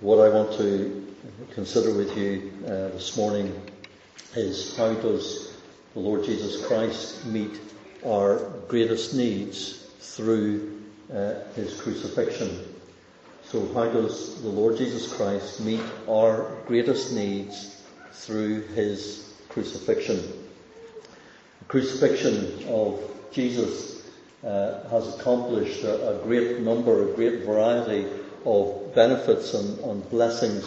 what I want to consider with you uh, this morning is how does the Lord Jesus Christ meet our greatest needs through uh, his crucifixion. So how does the Lord Jesus Christ meet our greatest needs through his crucifixion? The crucifixion of Jesus uh, has accomplished a, a, great number, a great variety of benefits and, and blessings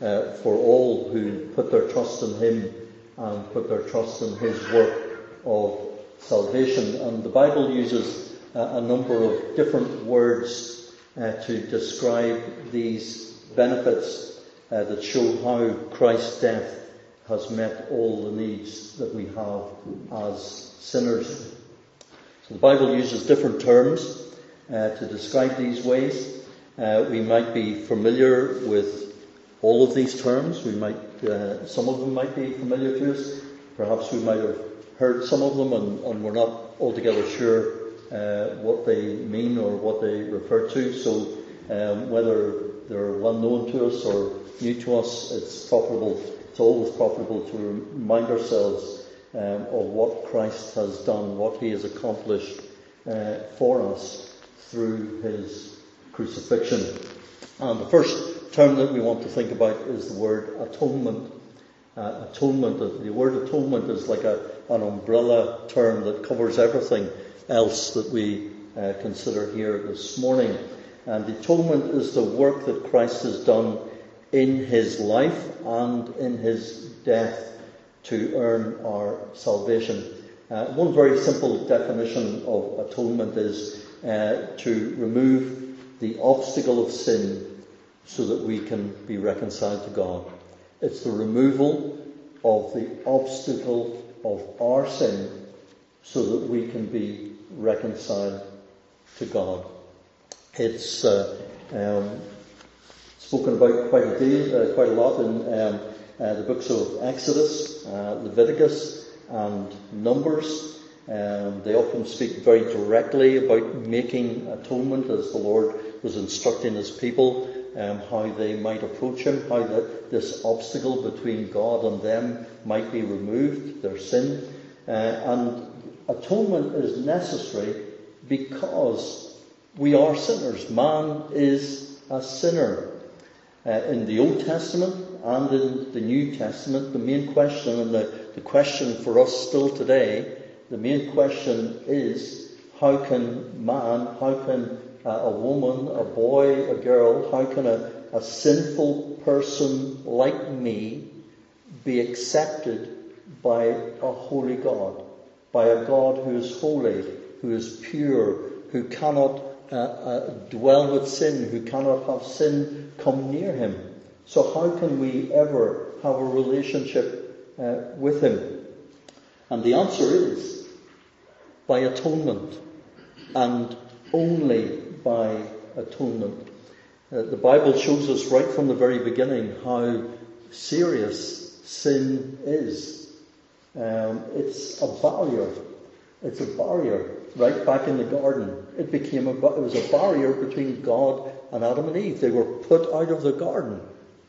uh, for all who put their trust in him and put their trust in his work of salvation. And the Bible uses a number of different words uh, to describe these benefits uh, that show how Christ's death has met all the needs that we have as sinners. So the Bible uses different terms uh, to describe these ways. Uh, we might be familiar with all of these terms. We might, uh, some of them might be familiar to us. Perhaps we might have heard some of them and, and we're not altogether sure uh, what they mean or what they refer to. So um, whether they're well known to us or new to us, it's profitable. It's always profitable to remind ourselves um, of what Christ has done, what He has accomplished uh, for us through His crucifixion. And the first term that we want to think about is the word atonement. Uh, atonement, the word atonement is like a, an umbrella term that covers everything else that we uh, consider here this morning. And atonement is the work that Christ has done in his life and in his death to earn our salvation. Uh, one very simple definition of atonement is uh, to remove the obstacle of sin so that we can be reconciled to God. It's the removal of the obstacle of our sin so that we can be reconciled to God. It's uh, um, spoken about quite a deal, uh, quite a lot in um, uh, the books of Exodus, uh, Leviticus, and Numbers. Um, they often speak very directly about making atonement as the Lord was instructing his people um, how they might approach him, how that this obstacle between God and them might be removed, their sin. Uh, and atonement is necessary because we are sinners. Man is a sinner. Uh, in the Old Testament and in the New Testament, the main question and the, the question for us still today, the main question is how can man, how can uh, a woman, a boy, a girl, how can a, a sinful person like me be accepted by a holy God? By a God who is holy, who is pure, who cannot uh, uh, dwell with sin, who cannot have sin come near him. So how can we ever have a relationship uh, with him? And the answer is by atonement and only by atonement. Uh, the Bible shows us right from the very beginning how serious sin is. Um, it's a barrier. It's a barrier right back in the garden. It became a, it was a barrier between God and Adam and Eve. They were put out of the garden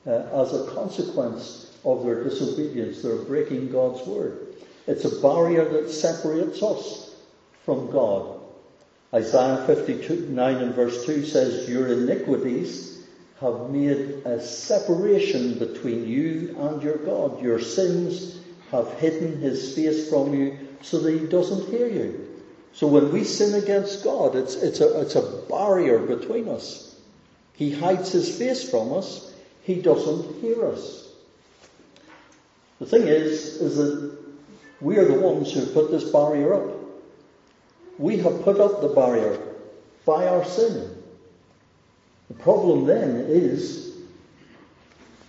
uh, as a consequence of their disobedience. They're breaking God's word. It's a barrier that separates us from God. Isaiah 59 and verse 2 says, Your iniquities have made a separation between you and your God. Your sins have hidden his face from you so that he doesn't hear you. So when we sin against God, it's, it's, a, it's a barrier between us. He hides his face from us. He doesn't hear us. The thing is, is that we are the ones who put this barrier up. We have put up the barrier by our sin. The problem then is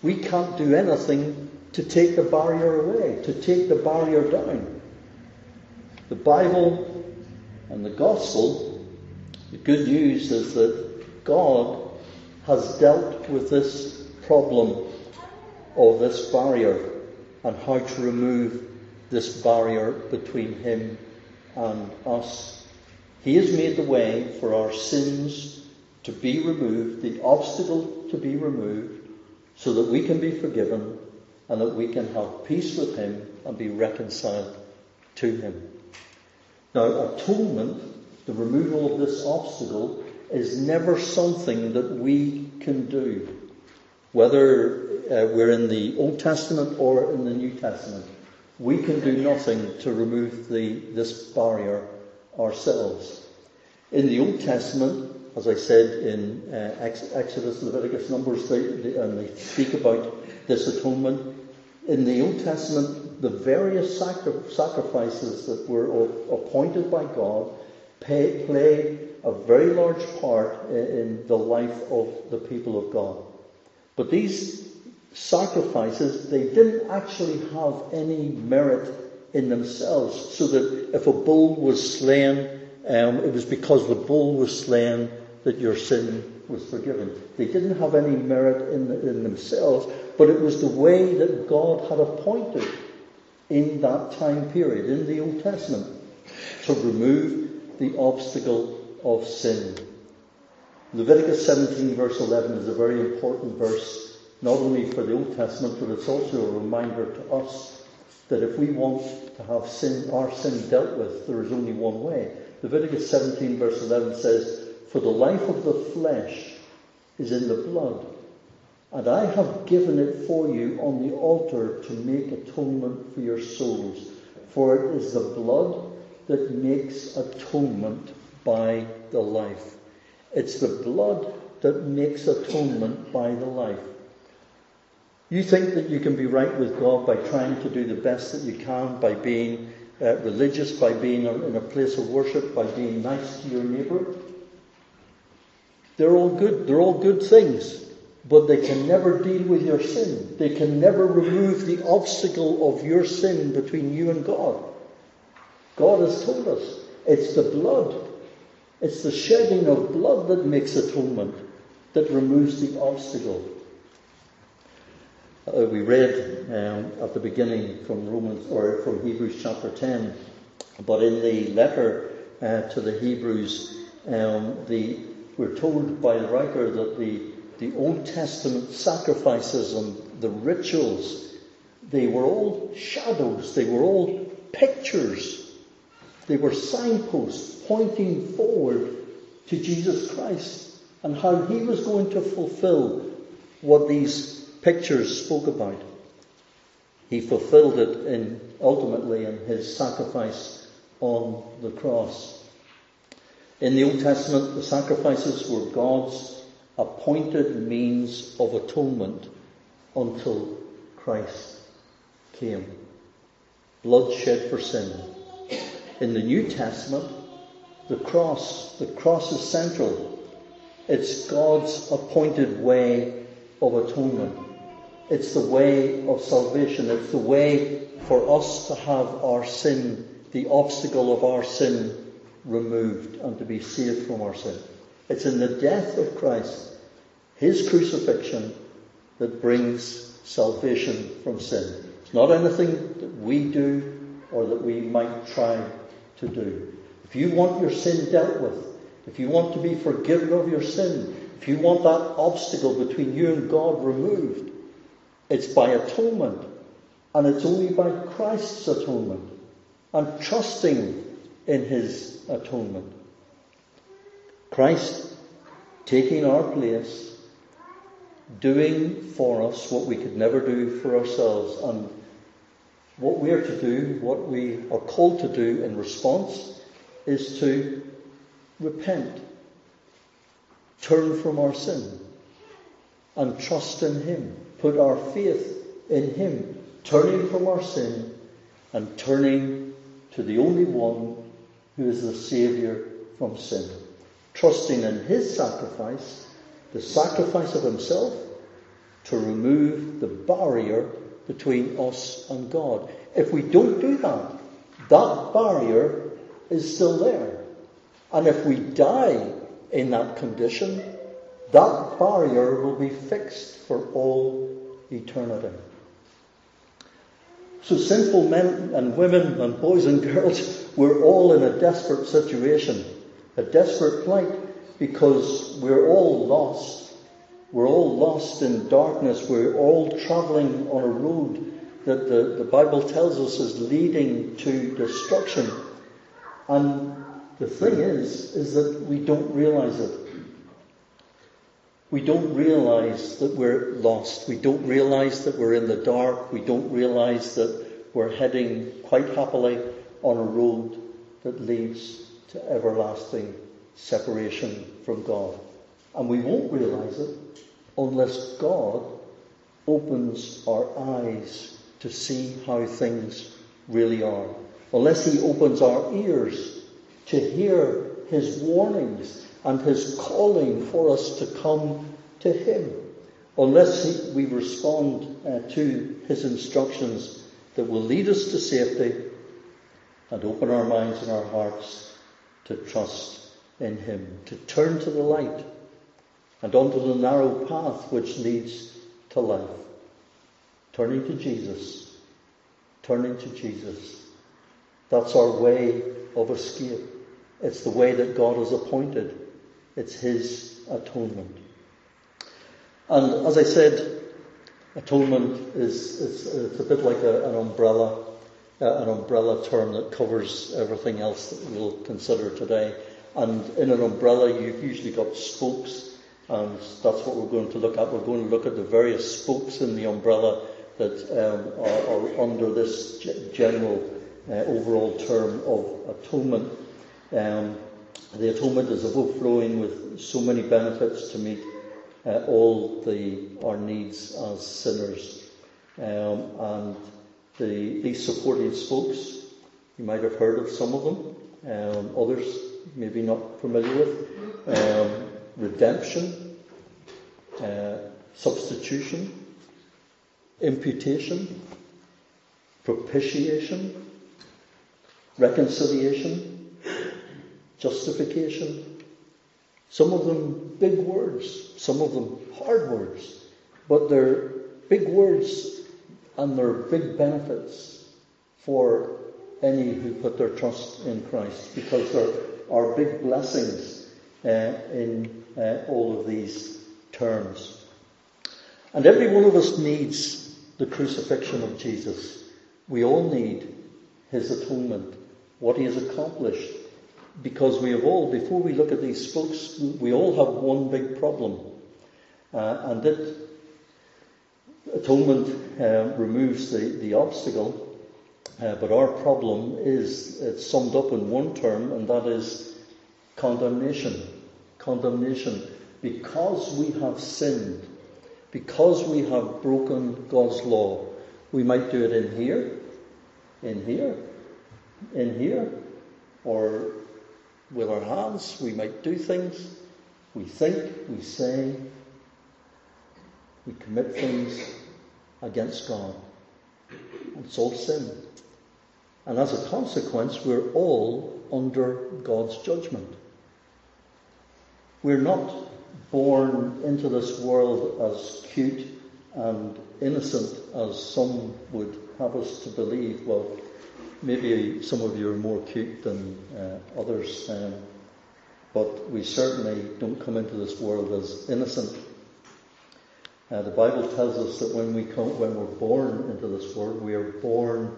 we can't do anything to take the barrier away, to take the barrier down. The Bible and the gospel, the good news is that God has dealt with this problem of this barrier and how to remove this barrier between Him and us. He has made the way for our sins to be removed, the obstacle to be removed, so that we can be forgiven and that we can have peace with Him and be reconciled to Him. Now, atonement, the removal of this obstacle, is never something that we can do, whether uh, we're in the Old Testament or in the New Testament. We can do nothing to remove the, this barrier ourselves. In the Old Testament, as I said in uh, Exodus, Leviticus, Numbers, they, they, and they speak about this atonement. In the Old Testament, the various sacri- sacrifices that were appointed by God pay, play a very large part in, in the life of the people of God. But these sacrifices, they didn't actually have any merit in themselves, so that if a bull was slain, um, it was because the bull was slain that your sin was forgiven. They didn't have any merit in, in themselves, but it was the way that God had appointed in that time period, in the Old Testament, to remove the obstacle of sin. Leviticus 17 verse 11 is a very important verse, not only for the Old Testament, but it's also a reminder to us that if we want to have sin, our sin dealt with, there is only one way. Leviticus 17 verse 11 says, for the life of the flesh is in the blood, and I have given it for you on the altar to make atonement for your souls. For it is the blood that makes atonement by the life. It's the blood that makes atonement by the life. You think that you can be right with God by trying to do the best that you can, by being uh, religious, by being in a place of worship, by being nice to your neighbour? They're all good. They're all good things. But they can never deal with your sin. They can never remove the obstacle of your sin between you and God. God has told us it's the blood. It's the shedding of blood that makes atonement, that removes the obstacle. Uh, we read um, at the beginning from Romans or from Hebrews chapter 10, but in the letter uh, to the Hebrews, um, the we're told by the writer that the, the Old Testament sacrifices and the rituals, they were all shadows, they were all pictures, they were signposts pointing forward to Jesus Christ and how he was going to fulfill what these pictures spoke about. He fulfilled it in, ultimately in his sacrifice on the cross. In the Old Testament, the sacrifices were God's appointed means of atonement until Christ came. Blood shed for sin. In the New Testament, the cross, the cross is central. It's God's appointed way of atonement. It's the way of salvation. It's the way for us to have our sin, the obstacle of our sin removed and to be saved from our sin. It's in the death of Christ, His crucifixion, that brings salvation from sin. It's not anything that we do or that we might try to do. If you want your sin dealt with, if you want to be forgiven of your sin, if you want that obstacle between you and God removed, it's by atonement. And it's only by Christ's atonement and trusting in his atonement. Christ taking our place, doing for us what we could never do for ourselves, and what we are to do, what we are called to do in response, is to repent, turn from our sin, and trust in Him, put our faith in Him, turning from our sin and turning to the only one who is the Saviour from sin. Trusting in His sacrifice, the sacrifice of Himself, to remove the barrier between us and God. If we don't do that, that barrier is still there. And if we die in that condition, that barrier will be fixed for all eternity. So sinful men and women and boys and girls, we're all in a desperate situation, a desperate plight, because we're all lost We're all lost in darkness. We're all traveling on a road that the, the Bible tells us is leading to destruction. And the thing is, is that we don't realize it. We don't realize that we're lost. We don't realize that we're in the dark. We don't realize that we're heading quite happily on a road that leads to everlasting separation from God. And we won't realize it unless God opens our eyes to see how things really are. Unless He opens our ears to hear His warnings and His calling for us to come to Him. Unless we respond uh, to His instructions that will lead us to safety and open our minds and our hearts to trust in Him, to turn to the light and onto the narrow path which leads to life. Turning to Jesus. Turning to Jesus. That's our way of escape. It's the way that God has appointed. It's His atonement. And as I said, atonement is, it's a bit like a, an umbrella, uh, an umbrella term that covers everything else that we'll consider today. And in an umbrella, you've usually got spokes, and that's what we're going to look at. We're going to look at the various spokes in the umbrella that um, are, are, under this general uh, overall term of atonement. Um, the atonement is overflowing with so many benefits to meet uh, all the our needs as sinners. Um, and the, these supporting spokes, you might have heard of some of them. Um, others maybe not familiar with. Um, redemption, uh, substitution, imputation, propitiation, reconciliation, justification. Some of them big words, some of them hard words, but they're big words and they're big benefits for any who put their trust in Christ because there are big blessings uh, in uh, all of these terms. And every one of us needs the crucifixion of Jesus. We all need his atonement, what he has accomplished. Because we have all, before we look at these spokes, we all have one big problem. Uh, and that atonement uh, removes the, the obstacle, uh, but our problem is it's summed up in one term, and that is condemnation. Condemnation. Because we have sinned, because we have broken God's law, we might do it in here, in here, in here, or with our hands. We might do things. We think, we say, we commit things against God. It's all sin. And as a consequence, we're all under God's judgment. We're not born into this world as cute and innocent as some would have us to believe. Well, maybe some of you are more cute than uh, others, um, but we certainly don't come into this world as innocent. Uh, the Bible tells us that when we come, when we're born into this world, we are born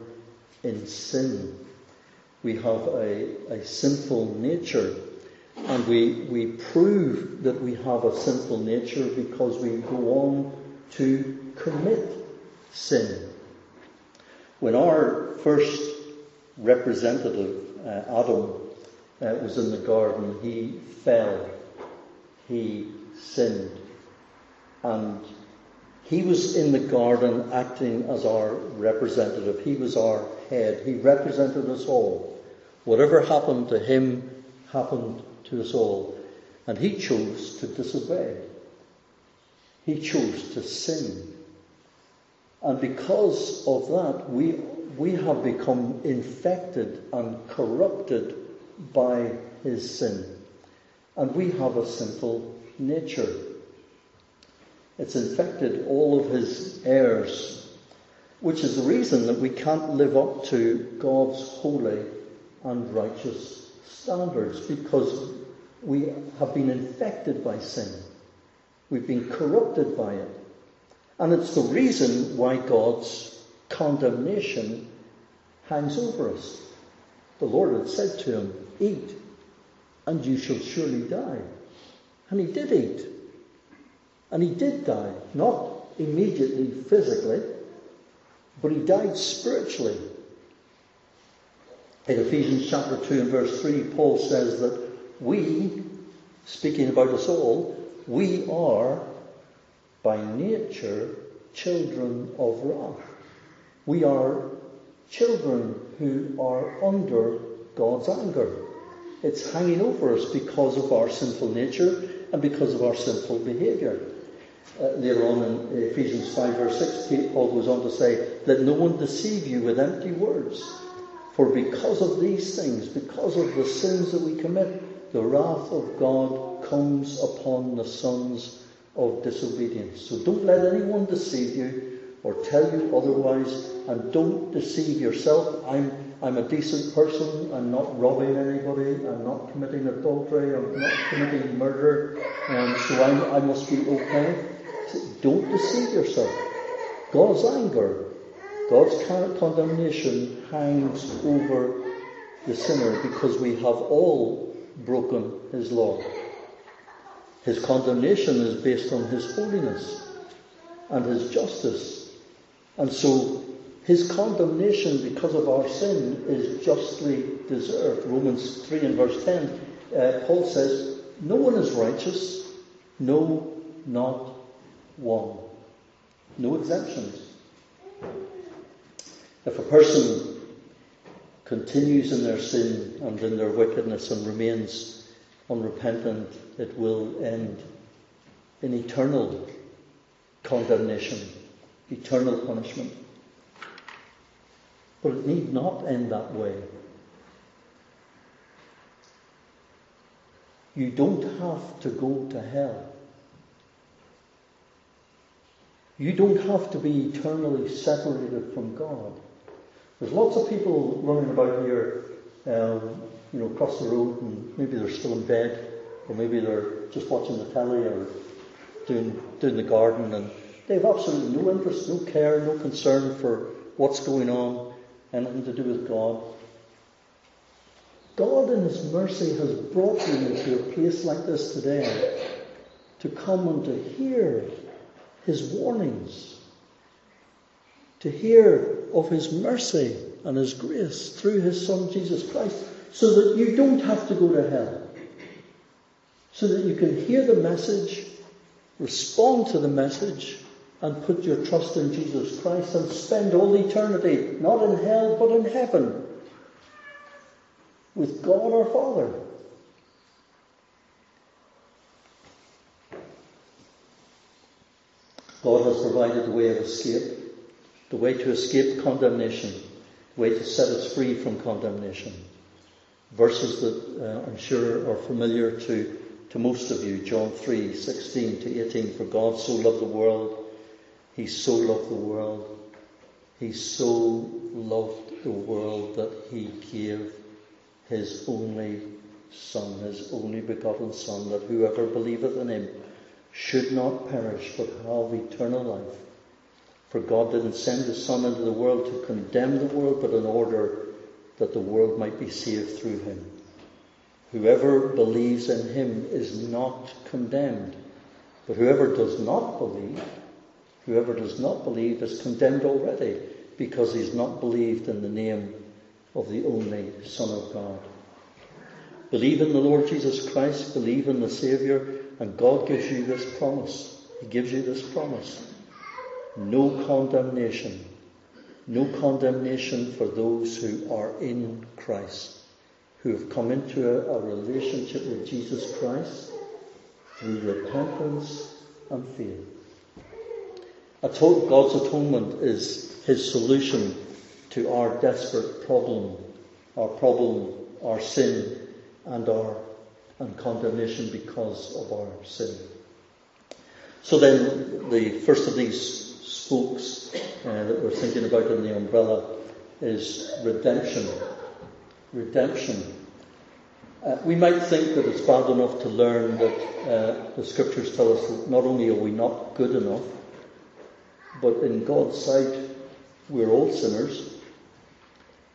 in sin. We have a, a sinful nature, and we we prove that we have a sinful nature because we go on to commit sin. When our first representative, uh, Adam, uh, was in the garden, he fell, he sinned, and he was in the garden acting as our representative. He was our head. He represented us all. Whatever happened to him happened to us all. And he chose to disobey. He chose to sin. And because of that, we we have become infected and corrupted by his sin. And we have a sinful nature. It's infected all of his heirs, which is the reason that we can't live up to God's holy and righteous standards because we have been infected by sin. We've been corrupted by it. And it's the reason why God's condemnation hangs over us. The Lord had said to him, Eat, and you shall surely die. And he did eat. And he did die. Not immediately physically, but he died spiritually. In Ephesians chapter 2 and verse 3, Paul says that we, speaking about us all, we are by nature children of wrath. We are children who are under God's anger. It's hanging over us because of our sinful nature and because of our sinful behaviour. Uh, later on in Ephesians 5 verse 6, Paul goes on to say, Let no one deceive you with empty words. For because of these things, because of the sins that we commit, the wrath of God comes upon the sons of disobedience. So don't let anyone deceive you or tell you otherwise, and don't deceive yourself. I'm I'm a decent person. I'm not robbing anybody. I'm not committing adultery. I'm not committing murder. And so I, I must be okay. Don't deceive yourself. God's anger, God's condemnation hangs over the sinner because we have all broken His law. His condemnation is based on His holiness and His justice. And so his condemnation because of our sin is justly deserved. Romans 3 and verse 10, uh, Paul says, No one is righteous, no, not one. No exemptions. If a person continues in their sin and in their wickedness and remains unrepentant, it will end in eternal condemnation, eternal punishment. But it need not end that way. You don't have to go to hell. You don't have to be eternally separated from God. There's lots of people running about here, um, you know, across the road, and maybe they're still in bed, or maybe they're just watching the telly or doing doing the garden, and they have absolutely no interest, no care, no concern for what's going on anything to do with God. God in His mercy has brought you into a place like this today to come and to hear His warnings, to hear of His mercy and His grace through His Son Jesus Christ, so that you don't have to go to hell, so that you can hear the message, respond to the message, and put your trust in Jesus Christ and spend all eternity, not in hell, but in heaven, with God our Father. God has provided the way of escape, the way to escape condemnation, the way to set us free from condemnation. Verses that uh, I'm sure are familiar to, to most of you, John 3, 16 to 18, for God so loved the world he so loved the world. He so loved the world that he gave his only Son, his only begotten Son, that whoever believeth in him should not perish but have eternal life. For God didn't send his Son into the world to condemn the world, but in order that the world might be saved through him. Whoever believes in him is not condemned, but whoever does not believe Whoever does not believe is condemned already because he's not believed in the name of the only Son of God. Believe in the Lord Jesus Christ, believe in the Saviour, and God gives you this promise. He gives you this promise. No condemnation. No condemnation for those who are in Christ, who have come into a, a relationship with Jesus Christ through repentance and faith. God's atonement is his solution to our desperate problem, our problem, our sin, and our and condemnation because of our sin. So then, the first of these spokes uh, that we're thinking about in the umbrella is redemption. Redemption. Uh, we might think that it's bad enough to learn that uh, the scriptures tell us that not only are we not good enough, but in God's sight, we're all sinners.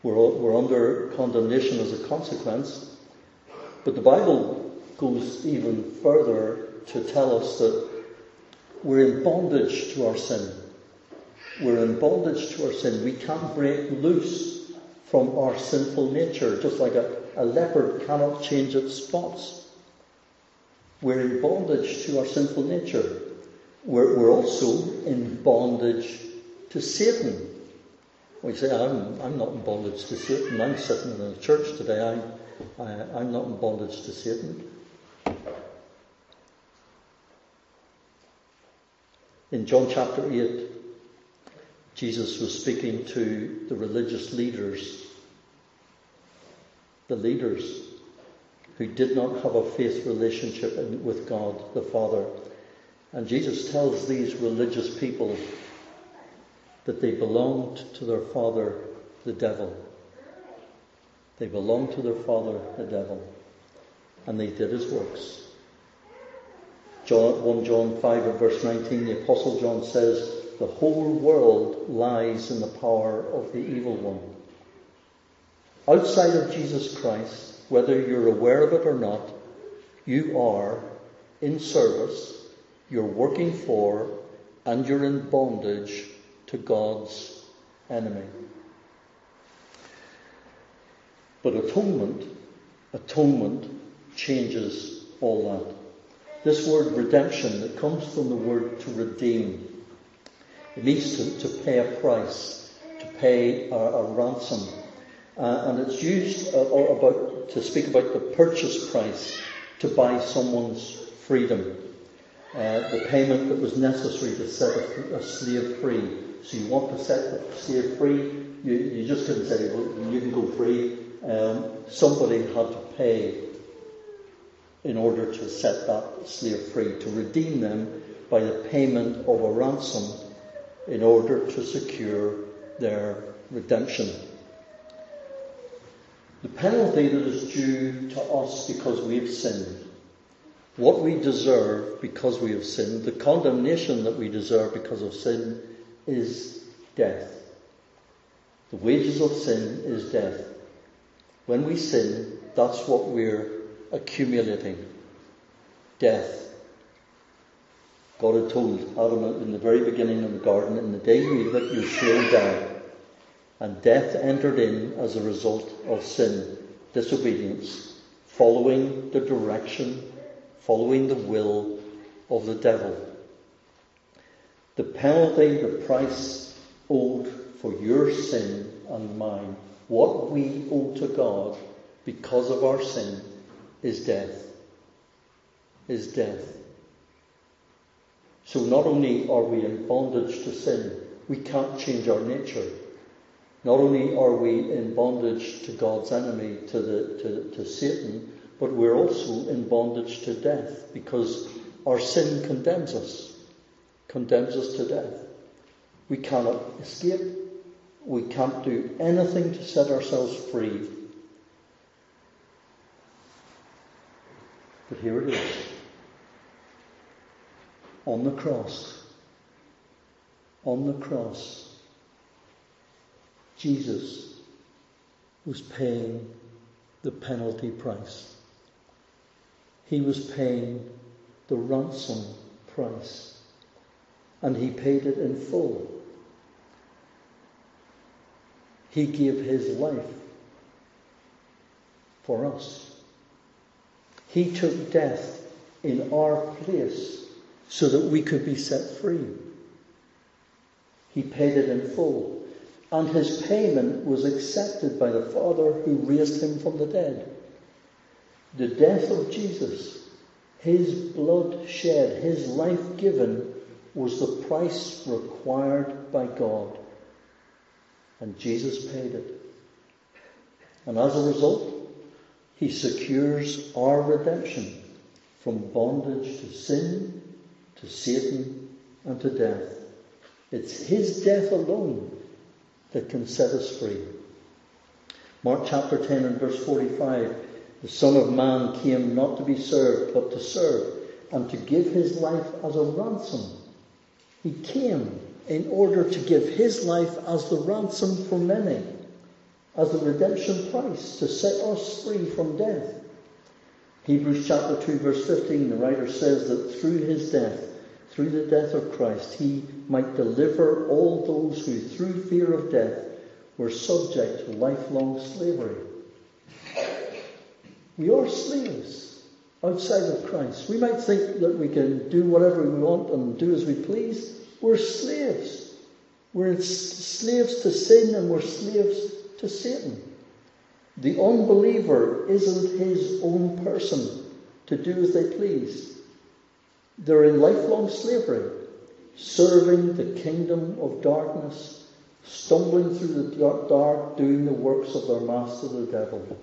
We're, all, we're under condemnation as a consequence. But the Bible goes even further to tell us that we're in bondage to our sin. We're in bondage to our sin. We can't break loose from our sinful nature, just like a, a leopard cannot change its spots. We're in bondage to our sinful nature. We're, we're also in bondage to Satan. We say, I'm, I'm not in bondage to Satan. I'm sitting in a church today. I'm, I, i am not in bondage to Satan. In John chapter 8, Jesus was speaking to the religious leaders, the leaders who did not have a faith relationship with God the Father. And Jesus tells these religious people that they belonged to their father, the devil. They belonged to their father, the devil. And they did his works. John, 1 John 5 and verse 19, the Apostle John says, the whole world lies in the power of the evil one. Outside of Jesus Christ, whether you're aware of it or not, you are in service, you're working for, and you're in bondage to God's enemy. But atonement, atonement changes all that. This word redemption that comes from the word to redeem it means to, to pay a price, to pay a, a ransom. Uh, and it's used uh, about, to speak about the purchase price to buy someone's freedom. Uh, the payment that was necessary to set a, a, slave free. So you want to set a slave free, you, you just couldn't say, well, you can go free. Um, somebody had to pay in order to set that slave free, to redeem them by the payment of a ransom in order to secure their redemption. The penalty that is due to us because we have sinned, what we deserve because we have sinned, the condemnation that we deserve because of sin is death. The wages of sin is death. When we sin, that's what we're accumulating. Death. God had told Adam in the very beginning of the garden, in the day you eat you shall die. And death entered in as a result of sin, disobedience, following the direction, following the will of the devil. The penalty, the price owed for your sin and mine, what we owe to God because of our sin, is death. Is death. So not only are we in bondage to sin, we can't change our nature. Not only are we in bondage to God's enemy, to, the, to, to Satan, but we're also in bondage to death because our sin condemns us, condemns us to death. We cannot escape. We can't do anything to set ourselves free. But here it is on the cross. On the cross, Jesus was paying the penalty price. He was paying the ransom price. And he paid it in full. He gave his life for us. He took death in our place so that we could be set free. He paid it in full. And his payment was accepted by the Father who raised him from the dead. The death of Jesus, his blood shed, his life given, was the price required by God. And Jesus paid it. And as a result, he secures our redemption from bondage to sin to Satan and to death. It's his death alone that can set us free. Mark chapter 10 and verse 45, The Son of Man came not to be served, but to serve, and to give his life as a ransom. He came in order to give his life as the ransom for many, as the redemption price to set us free from death. Hebrews chapter 2 verse 15, the writer says that through his death, through the death of Christ, he might deliver all those who through fear of death were subject to lifelong slavery. We are slaves outside of Christ. We might think that we can do whatever we want and do as we please. We're slaves. We're slaves to sin and we're slaves to Satan. The unbeliever isn't his own person to do as they please. They're in lifelong slavery, serving the kingdom of darkness, stumbling through the dark, doing the works of their master, the devil.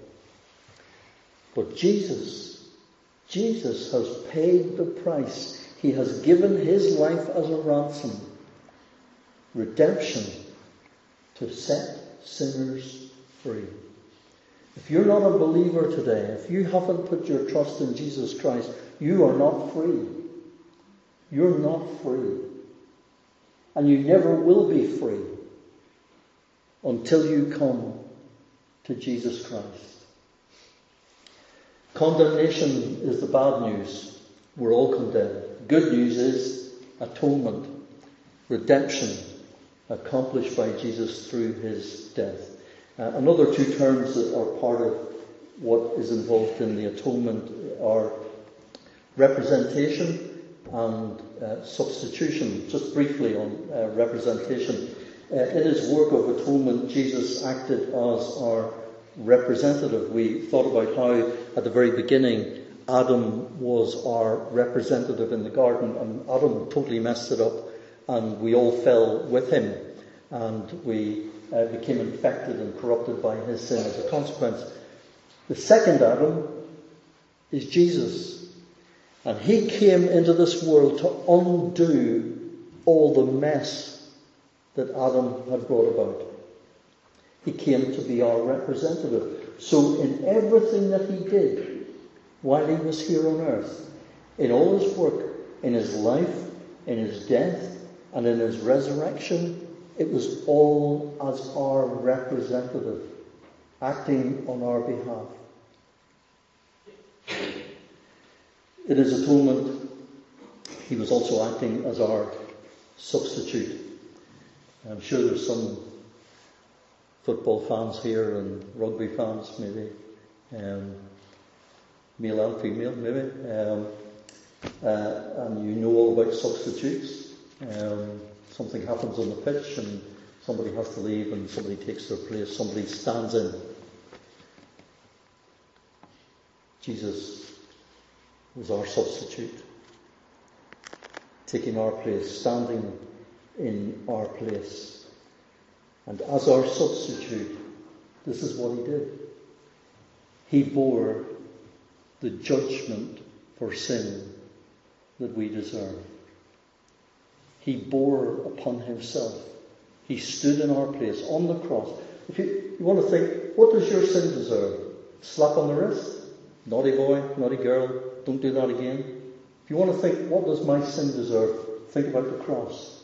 But Jesus, Jesus has paid the price. He has given his life as a ransom. Redemption to set sinners free. If you're not a believer today, if you haven't put your trust in Jesus Christ, you are not free. You're not free. And you never will be free until you come to Jesus Christ. Condemnation is the bad news. We're all condemned. Good news is atonement, redemption accomplished by Jesus through his death. Uh, another two terms that are part of what is involved in the atonement are representation and uh, substitution. Just briefly on uh, representation. Uh, in his work of atonement, Jesus acted as our representative. We thought about how at the very beginning Adam was our representative in the garden and Adam totally messed it up and we all fell with him and we uh, became infected and corrupted by his sin as a consequence. The second Adam is Jesus and he came into this world to undo all the mess that Adam had brought about. He came to be our representative. So in everything that he did while he was here on earth, in all his work, in his life, in his death, and in his resurrection, it was all as our representative, acting on our behalf. In his atonement, he was also acting as our substitute. I'm sure there's some football fans here and rugby fans, maybe, um, male and female, maybe, um, uh, and you know all about substitutes. Um, something happens on the pitch and somebody has to leave and somebody takes their place, somebody stands in. Jesus was our substitute, taking our place, standing in our place. And as our substitute, this is what he did. He bore the judgment for sin that we deserve. He bore upon himself. He stood in our place on the cross. If you, you want to think, what does your sin deserve? Slap on the wrist? Naughty boy, naughty girl, don't do that again. If you want to think, what does my sin deserve? Think about the cross.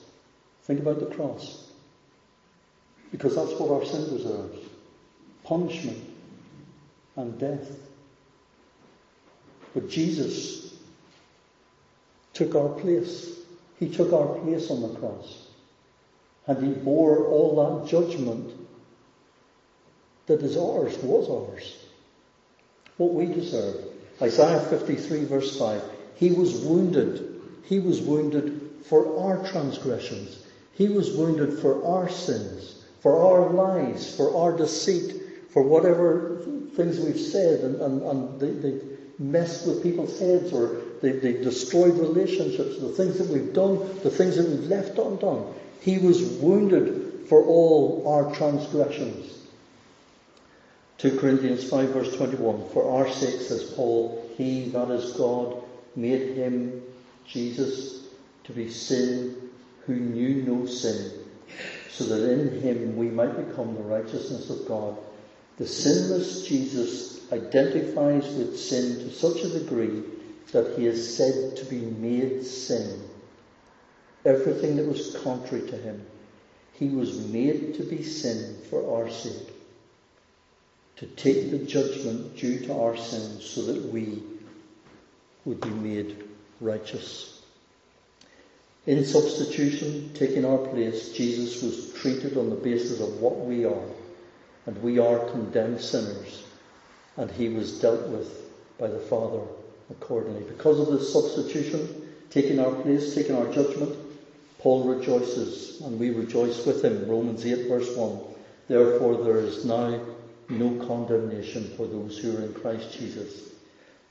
Think about the cross. Because that's what our sin deserves punishment and death. But Jesus took our place. He took our place on the cross. And he bore all that judgment that is ours, was ours. What we deserve. Isaiah 53 verse 5. He was wounded. He was wounded for our transgressions. He was wounded for our sins for our lies, for our deceit, for whatever things we've said, and, and, and they, they messed with people's heads, or they, they destroyed relationships, the things that we've done, the things that we've left undone. He was wounded for all our transgressions. 2 Corinthians 5 verse 21, For our sake, says Paul, he, that is God, made him, Jesus, to be sin who knew no sin so that in him we might become the righteousness of God. The sinless Jesus identifies with sin to such a degree that he is said to be made sin. Everything that was contrary to him, he was made to be sin for our sake, to take the judgment due to our sins so that we would be made righteous. In substitution, taking our place, Jesus was treated on the basis of what we are, and we are condemned sinners, and he was dealt with by the Father accordingly. Because of this substitution, taking our place, taking our judgment, Paul rejoices, and we rejoice with him. Romans 8, verse 1. Therefore, there is now no condemnation for those who are in Christ Jesus.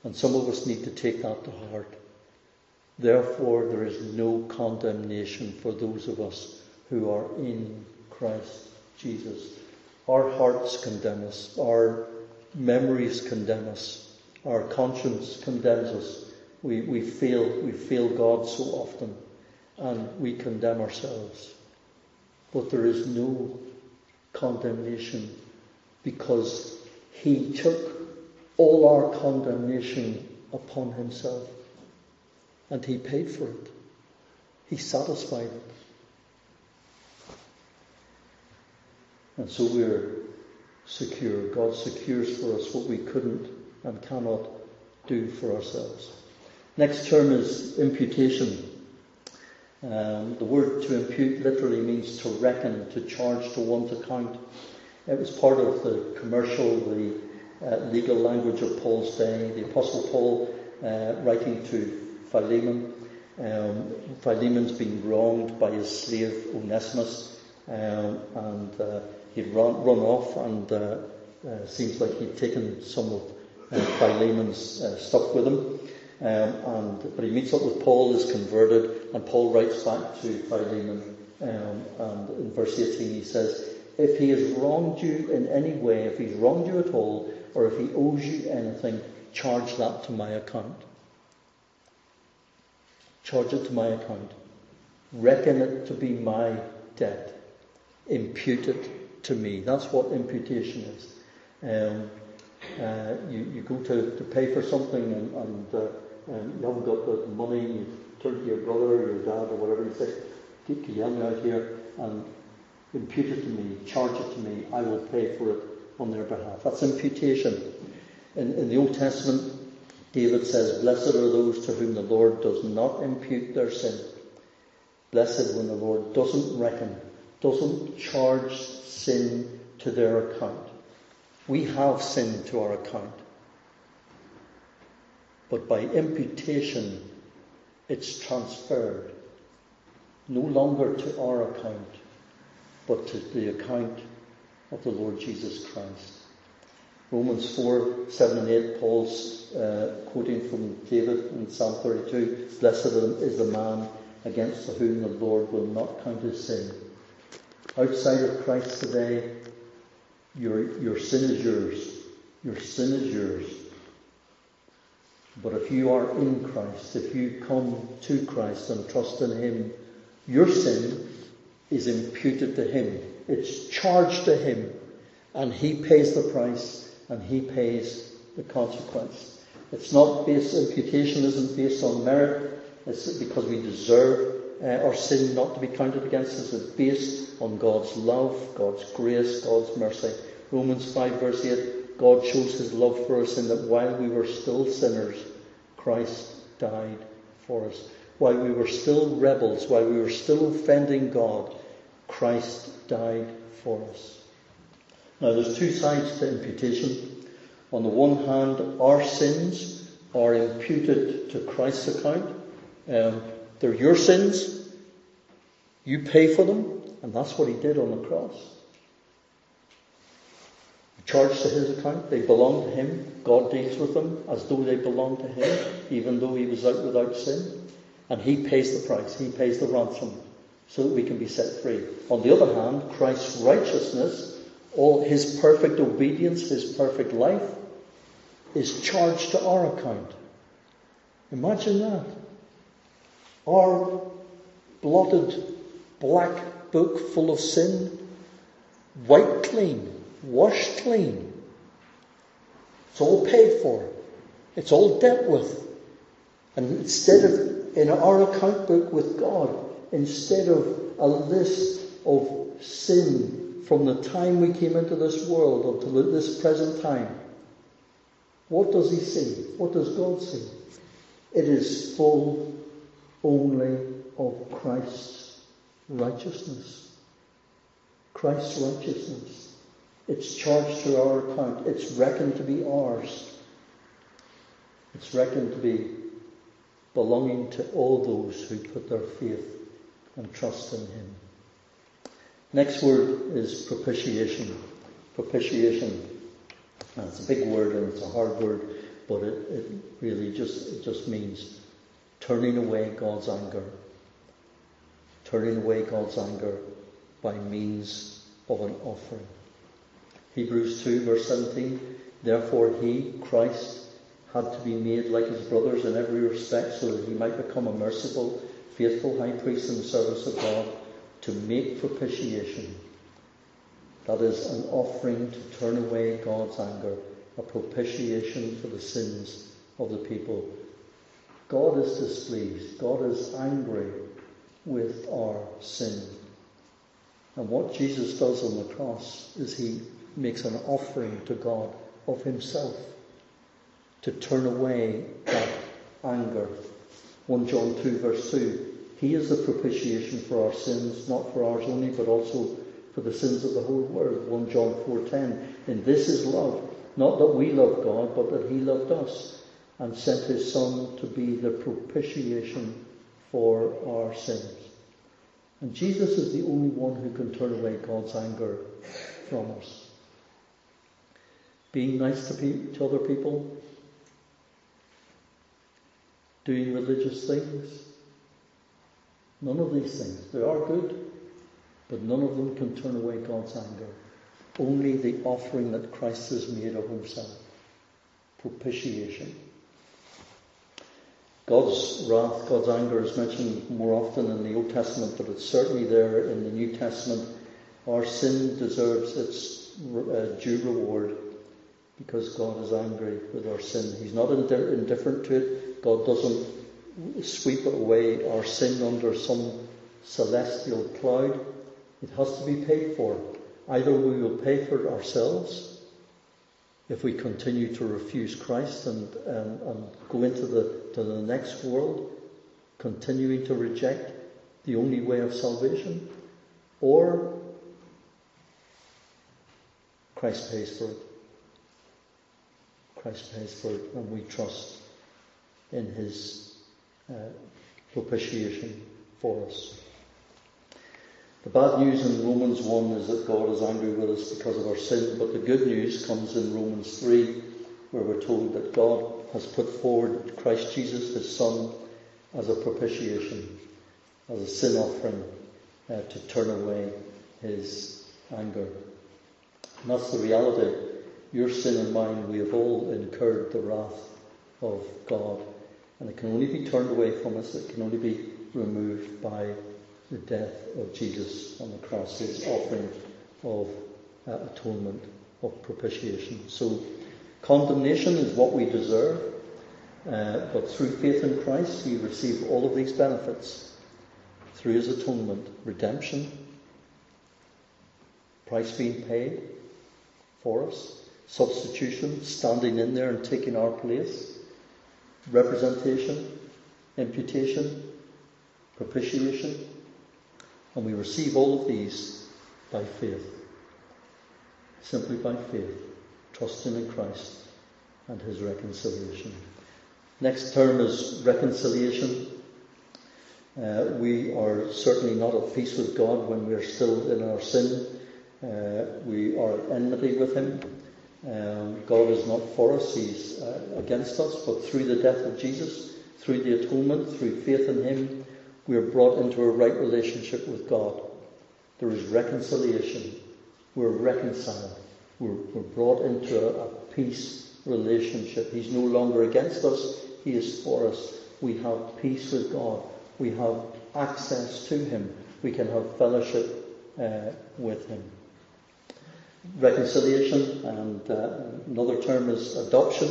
And some of us need to take that to heart. Therefore, there is no condemnation for those of us who are in Christ Jesus. Our hearts condemn us. Our memories condemn us. Our conscience condemns us. We, we fail, we fail God so often and we condemn ourselves. But there is no condemnation because He took all our condemnation upon Himself and He paid for it. He satisfied it. And so we're secure. God secures for us what we couldn't and cannot do for ourselves. Next term is imputation. Um, the word to impute literally means to reckon, to charge to one's account. It was part of the commercial, the uh, legal language of Paul's day. The Apostle Paul, uh, writing to Philemon, um, Philemon's been wronged by his slave Onesimus, um, and uh, he'd run, run off, and uh, uh, seems like he'd taken some of uh, Philemon's uh, stuff with him. Um, and but he meets up with Paul, is converted, and Paul writes back to Philemon, um, and in verse 18 he says, "If he has wronged you in any way, if he's wronged you at all, or if he owes you anything, charge that to my account. Charge it to my account. Reckon it to be my debt. Impute it to me. That's what imputation is. Um, uh, you, you go to, to pay for something and, and, uh, and you haven't got the money, you turn to your brother or your dad or whatever, you say, can you help me out here? And impute it to me, charge it to me, I will pay for it on their behalf. That's imputation. In, in the Old Testament, David says, Blessed are those to whom the Lord does not impute their sin. Blessed when the Lord doesn't reckon, doesn't charge sin to their account. We have sin to our account. But by imputation, it's transferred no longer to our account, but to the account of the Lord Jesus Christ. Romans 4, 7 and 8, Paul's uh, quoting from David in Psalm 32, Blessed is the man against whom the Lord will not count his sin. Outside of Christ today, your, your sin is yours. Your sin is yours. But if you are in Christ, if you come to Christ and trust in Him, your sin is imputed to Him. It's charged to Him. And He pays the price and He pays the consequence. It's not based, imputation isn't based on merit. It's because we deserve uh, our sin not to be counted against us. It's based on God's love, God's grace, God's mercy. Romans 5 verse 8, God shows his love for us in that while we were still sinners, Christ died for us. While we were still rebels, while we were still offending God, Christ died for us. Now there's two sides to imputation. On the one hand, our sins are imputed to Christ's account. Um, they're your sins. You pay for them, and that's what he did on the cross charged to his account. They belong to him. God deals with them as though they belong to him, even though he was out without sin. And he pays the price. He pays the ransom so that we can be set free. On the other hand, Christ's righteousness, all his perfect obedience, his perfect life, is charged to our account. Imagine that. Our blotted black book full of sin, wiped clean washed clean, It's all paid for. It's all dealt with. And instead of, in our account book with God, instead of a list of sin from the time we came into this world until this present time, what does He see? What does God see? It is full only of Christ's righteousness. Christ's righteousness. It's charged to our account. It's reckoned to be ours. It's reckoned to be belonging to all those who put their faith and trust in Him. Next word is propitiation. Propitiation. And it's a big word and it's a hard word, but it, it really just it just means turning away God's anger. Turning away God's anger by means of an offering. Hebrews 2 verse 17, therefore he, Christ, had to be made like his brothers in every respect so that he might become a merciful, faithful high priest in the service of God to make propitiation. That is an offering to turn away God's anger, a propitiation for the sins of the people. God is displeased. God is angry with our sin. And what Jesus does on the cross is he makes an offering to God of himself to turn away that anger. 1 John 2 verse 2. He is the propitiation for our sins, not for ours only, but also for the sins of the whole world. 1 John 4.10. And this is love. Not that we love God, but that He loved us and sent His Son to be the propitiation for our sins. And Jesus is the only one who can turn away God's anger from us. Being nice to, pe- to other people, doing religious things. None of these things. They are good, but none of them can turn away God's anger. Only the offering that Christ has made of himself. Propitiation. God's wrath, God's anger is mentioned more often in the Old Testament, but it's certainly there in the New Testament. Our sin deserves its uh, due reward because God is angry with our sin. He's not indifferent to it. God doesn't sweep away our sin under some celestial cloud. It has to be paid for. Either we will pay for it ourselves if we continue to refuse Christ and, and, and go into the, to the next world, continuing to reject the only way of salvation, or Christ pays for it. Christ pays for it, and we trust in His uh, propitiation for us. The bad news in Romans 1 is that God is angry with us because of our sin, but the good news comes in Romans 3, where we're told that God has put forward Christ Jesus, his Son, as a propitiation, as a sin offering uh, to turn away his anger. And that's the reality. Your sin and mine, we have all incurred the wrath of God. And it can only be turned away from us, it can only be removed by the death of Jesus on the cross, his offering of uh, atonement, of propitiation. So, condemnation is what we deserve, uh, but through faith in Christ, we receive all of these benefits. Through his atonement, redemption, price being paid for us, substitution, standing in there and taking our place, representation, imputation, propitiation, and we receive all of these by faith. Simply by faith, trusting in Christ and his reconciliation. Next term is reconciliation. Uh, we are certainly not at peace with God when we are still in our sin. Uh, we are at enmity with him. Um, God is not for us, He's uh, against us, but through the death of Jesus, through the atonement, through faith in Him, we are brought into a right relationship with God. There is reconciliation. We're reconciled. We're, we're brought into a, a peace relationship. He's no longer against us, He is for us. We have peace with God. We have access to Him. We can have fellowship uh, with Him. Reconciliation, and uh, another term is adoption.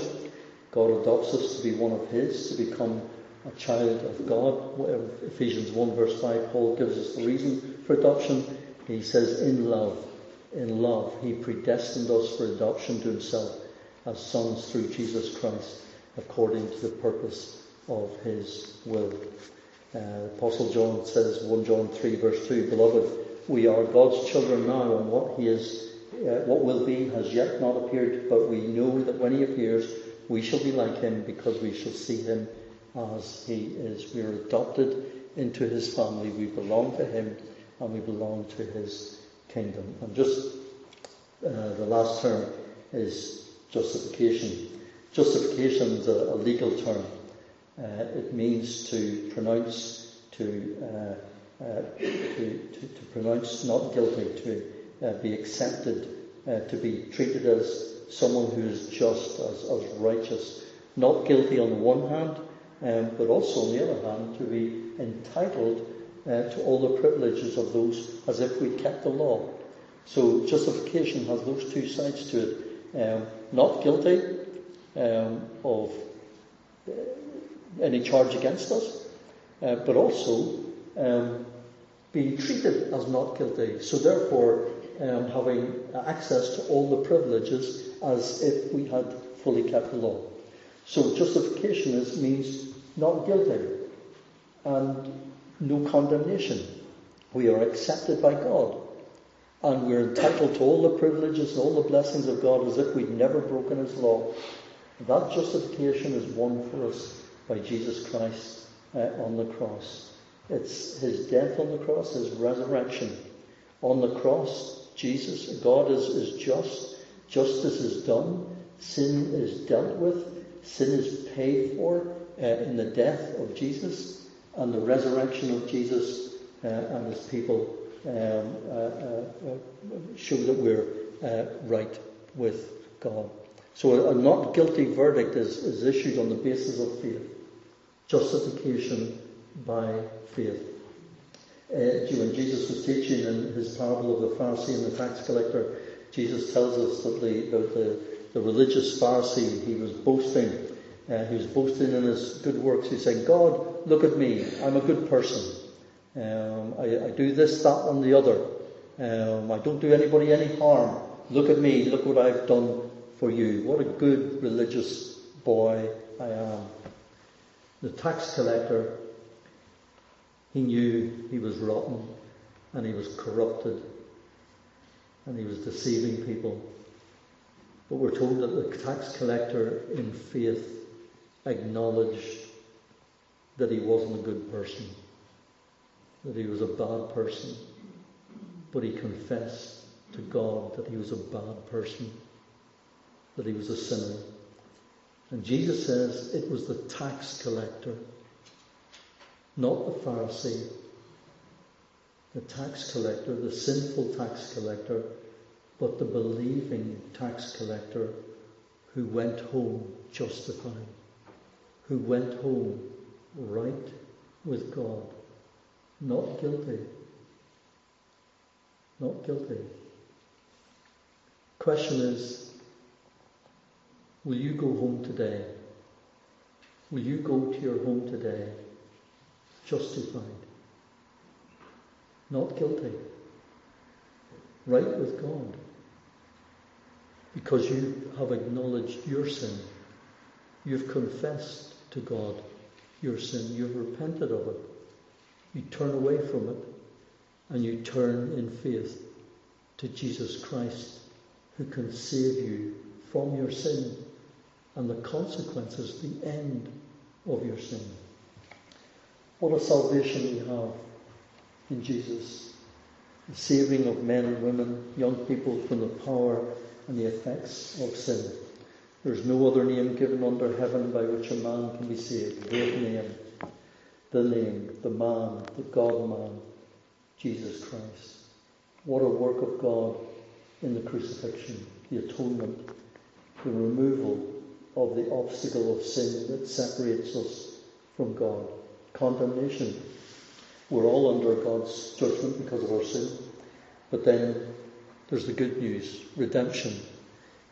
God adopts us to be one of His, to become a child of God. Ephesians 1 verse 5, Paul gives us the reason for adoption. He says, in love, in love, He predestined us for adoption to Himself as sons through Jesus Christ, according to the purpose of His will. Uh, Apostle John says, 1 John 3 verse 2, Beloved, we are God's children now, and what He is, uh, what will be, has yet not appeared, but we know that when He appears, we shall be like Him, because we shall see Him as He is. We are adopted into His family. We belong to Him, and we belong to His kingdom. And just uh, the last term is justification. Justification is a, a legal term. Uh, it means to pronounce, to, uh, uh, to, to, to, pronounce not guilty, to uh, be accepted, uh, to be treated as someone who is just, as, as righteous. Not guilty on the one hand, um, but also on the other hand, to be entitled uh, to all the privileges of those as if we kept the law. So justification has those two sides to it. Um, not guilty um, of any charge against us, uh, but also um, being treated as not guilty. So therefore, um, having access to all the privileges as if we had fully kept the law. So justification is, means not guilty and no condemnation. We are accepted by God. And we're entitled to all the privileges and all the blessings of God as if we'd never broken His law. That justification is won for us by Jesus Christ uh, on the cross. It's his death on the cross, his resurrection. On the cross, Jesus, God is, is just. Justice is done. Sin is dealt with. Sin is paid for uh, in the death of Jesus and the resurrection of Jesus uh, and his people um, uh, uh, uh, show that we're right with God. So a, a not guilty verdict is, is issued on the basis of faith justification by faith. Uh, when Jesus was teaching in his parable of the Pharisee and the tax collector, Jesus tells us that the, the, the, religious Pharisee, he was boasting. Uh, he was boasting in his good works. He said, God, look at me. I'm a good person. Um, I, I, do this, that, and the other. Um, I don't do anybody any harm. Look at me. Look what I've done for you. What a good religious boy I am. The tax collector, he knew he was rotten and he was corrupted and he was deceiving people. But we're told that the tax collector, in faith, acknowledged that he wasn't a good person, that he was a bad person, but he confessed to God that he was a bad person, that he was a sinner. And Jesus says it was the tax collector, not the Pharisee, the tax collector, the sinful tax collector, but the believing tax collector who went home justified, who went home right with God, not guilty. Not guilty. Question is, Will you go home today? Will you go to your home today justified? Not guilty. Right with God. Because you have acknowledged your sin. You've confessed to God your sin. You've repented of it. You turn away from it. And you turn in faith to Jesus Christ who can save you from your sin and the consequences, the end of your sin. What a salvation we have in Jesus. The saving of men and women, young people from the power and the effects of sin. There's no other name given under heaven by which a man can be saved. The name, the name, the man, the God man, Jesus Christ. What a work of God in the crucifixion, the atonement, the removal of the obstacle of sin that separates us from God. Condemnation. We're all under God's judgment because of our sin. But then There's the good news, redemption.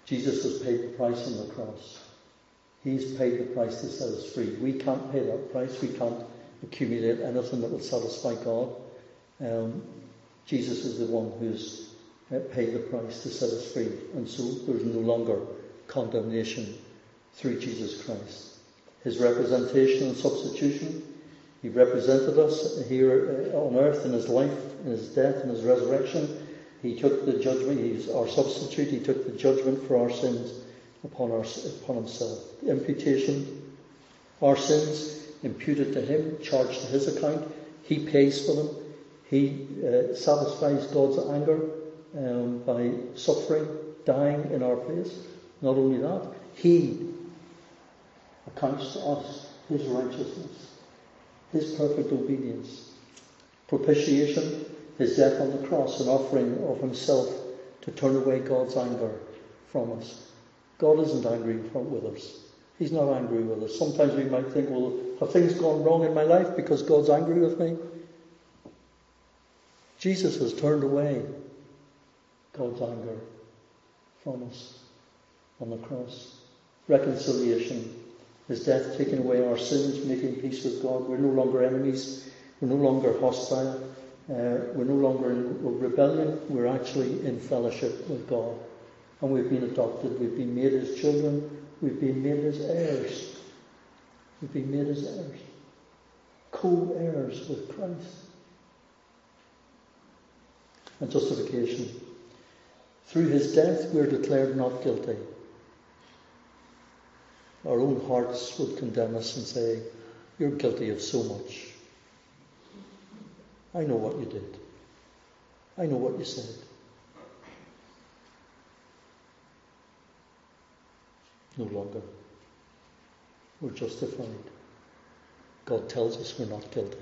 Jesus has paid the price on the cross. He's paid the price to set us free. We can't pay that price. We can't accumulate anything that will satisfy God. Um, Jesus is the one who's uh, paid the price to set us free. And so there's no longer condemnation through Jesus Christ. His representation and substitution, He represented us here on earth in His life, in His death, in His resurrection. He took the judgment, He's our substitute, He took the judgment for our sins upon, our, upon Himself. The imputation, our sins imputed to Him, charged to His account. He pays for them. He uh, satisfies God's anger um, by suffering, dying in our place. Not only that, He accounts to us His righteousness, His perfect obedience, propitiation, His death on the cross, an offering of Himself to turn away God's anger from us. God isn't angry with us. He's not angry with us. Sometimes we might think, well, have things gone wrong in my life because God's angry with me? Jesus has turned away God's anger from us on the cross. Reconciliation. His death taking away our sins, making peace with God. We're no longer enemies. We're no longer hostile. Uh, we're no longer in rebellion. We're actually in fellowship with God. And we've been adopted. We've been made as children. We've been made as heirs. We've been made as heirs. Co-heirs with Christ. And justification. Through his death, we're declared not guilty. Our own hearts would condemn us and say, You're guilty of so much. I know what you did. I know what you said. No longer. We're justified. God tells us we're not guilty.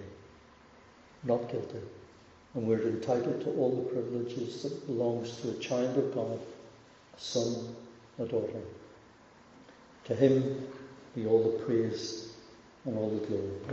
Not guilty and we're entitled to all the privileges that belongs to a child of God, a son, a daughter. To him be all the praise and all the glory.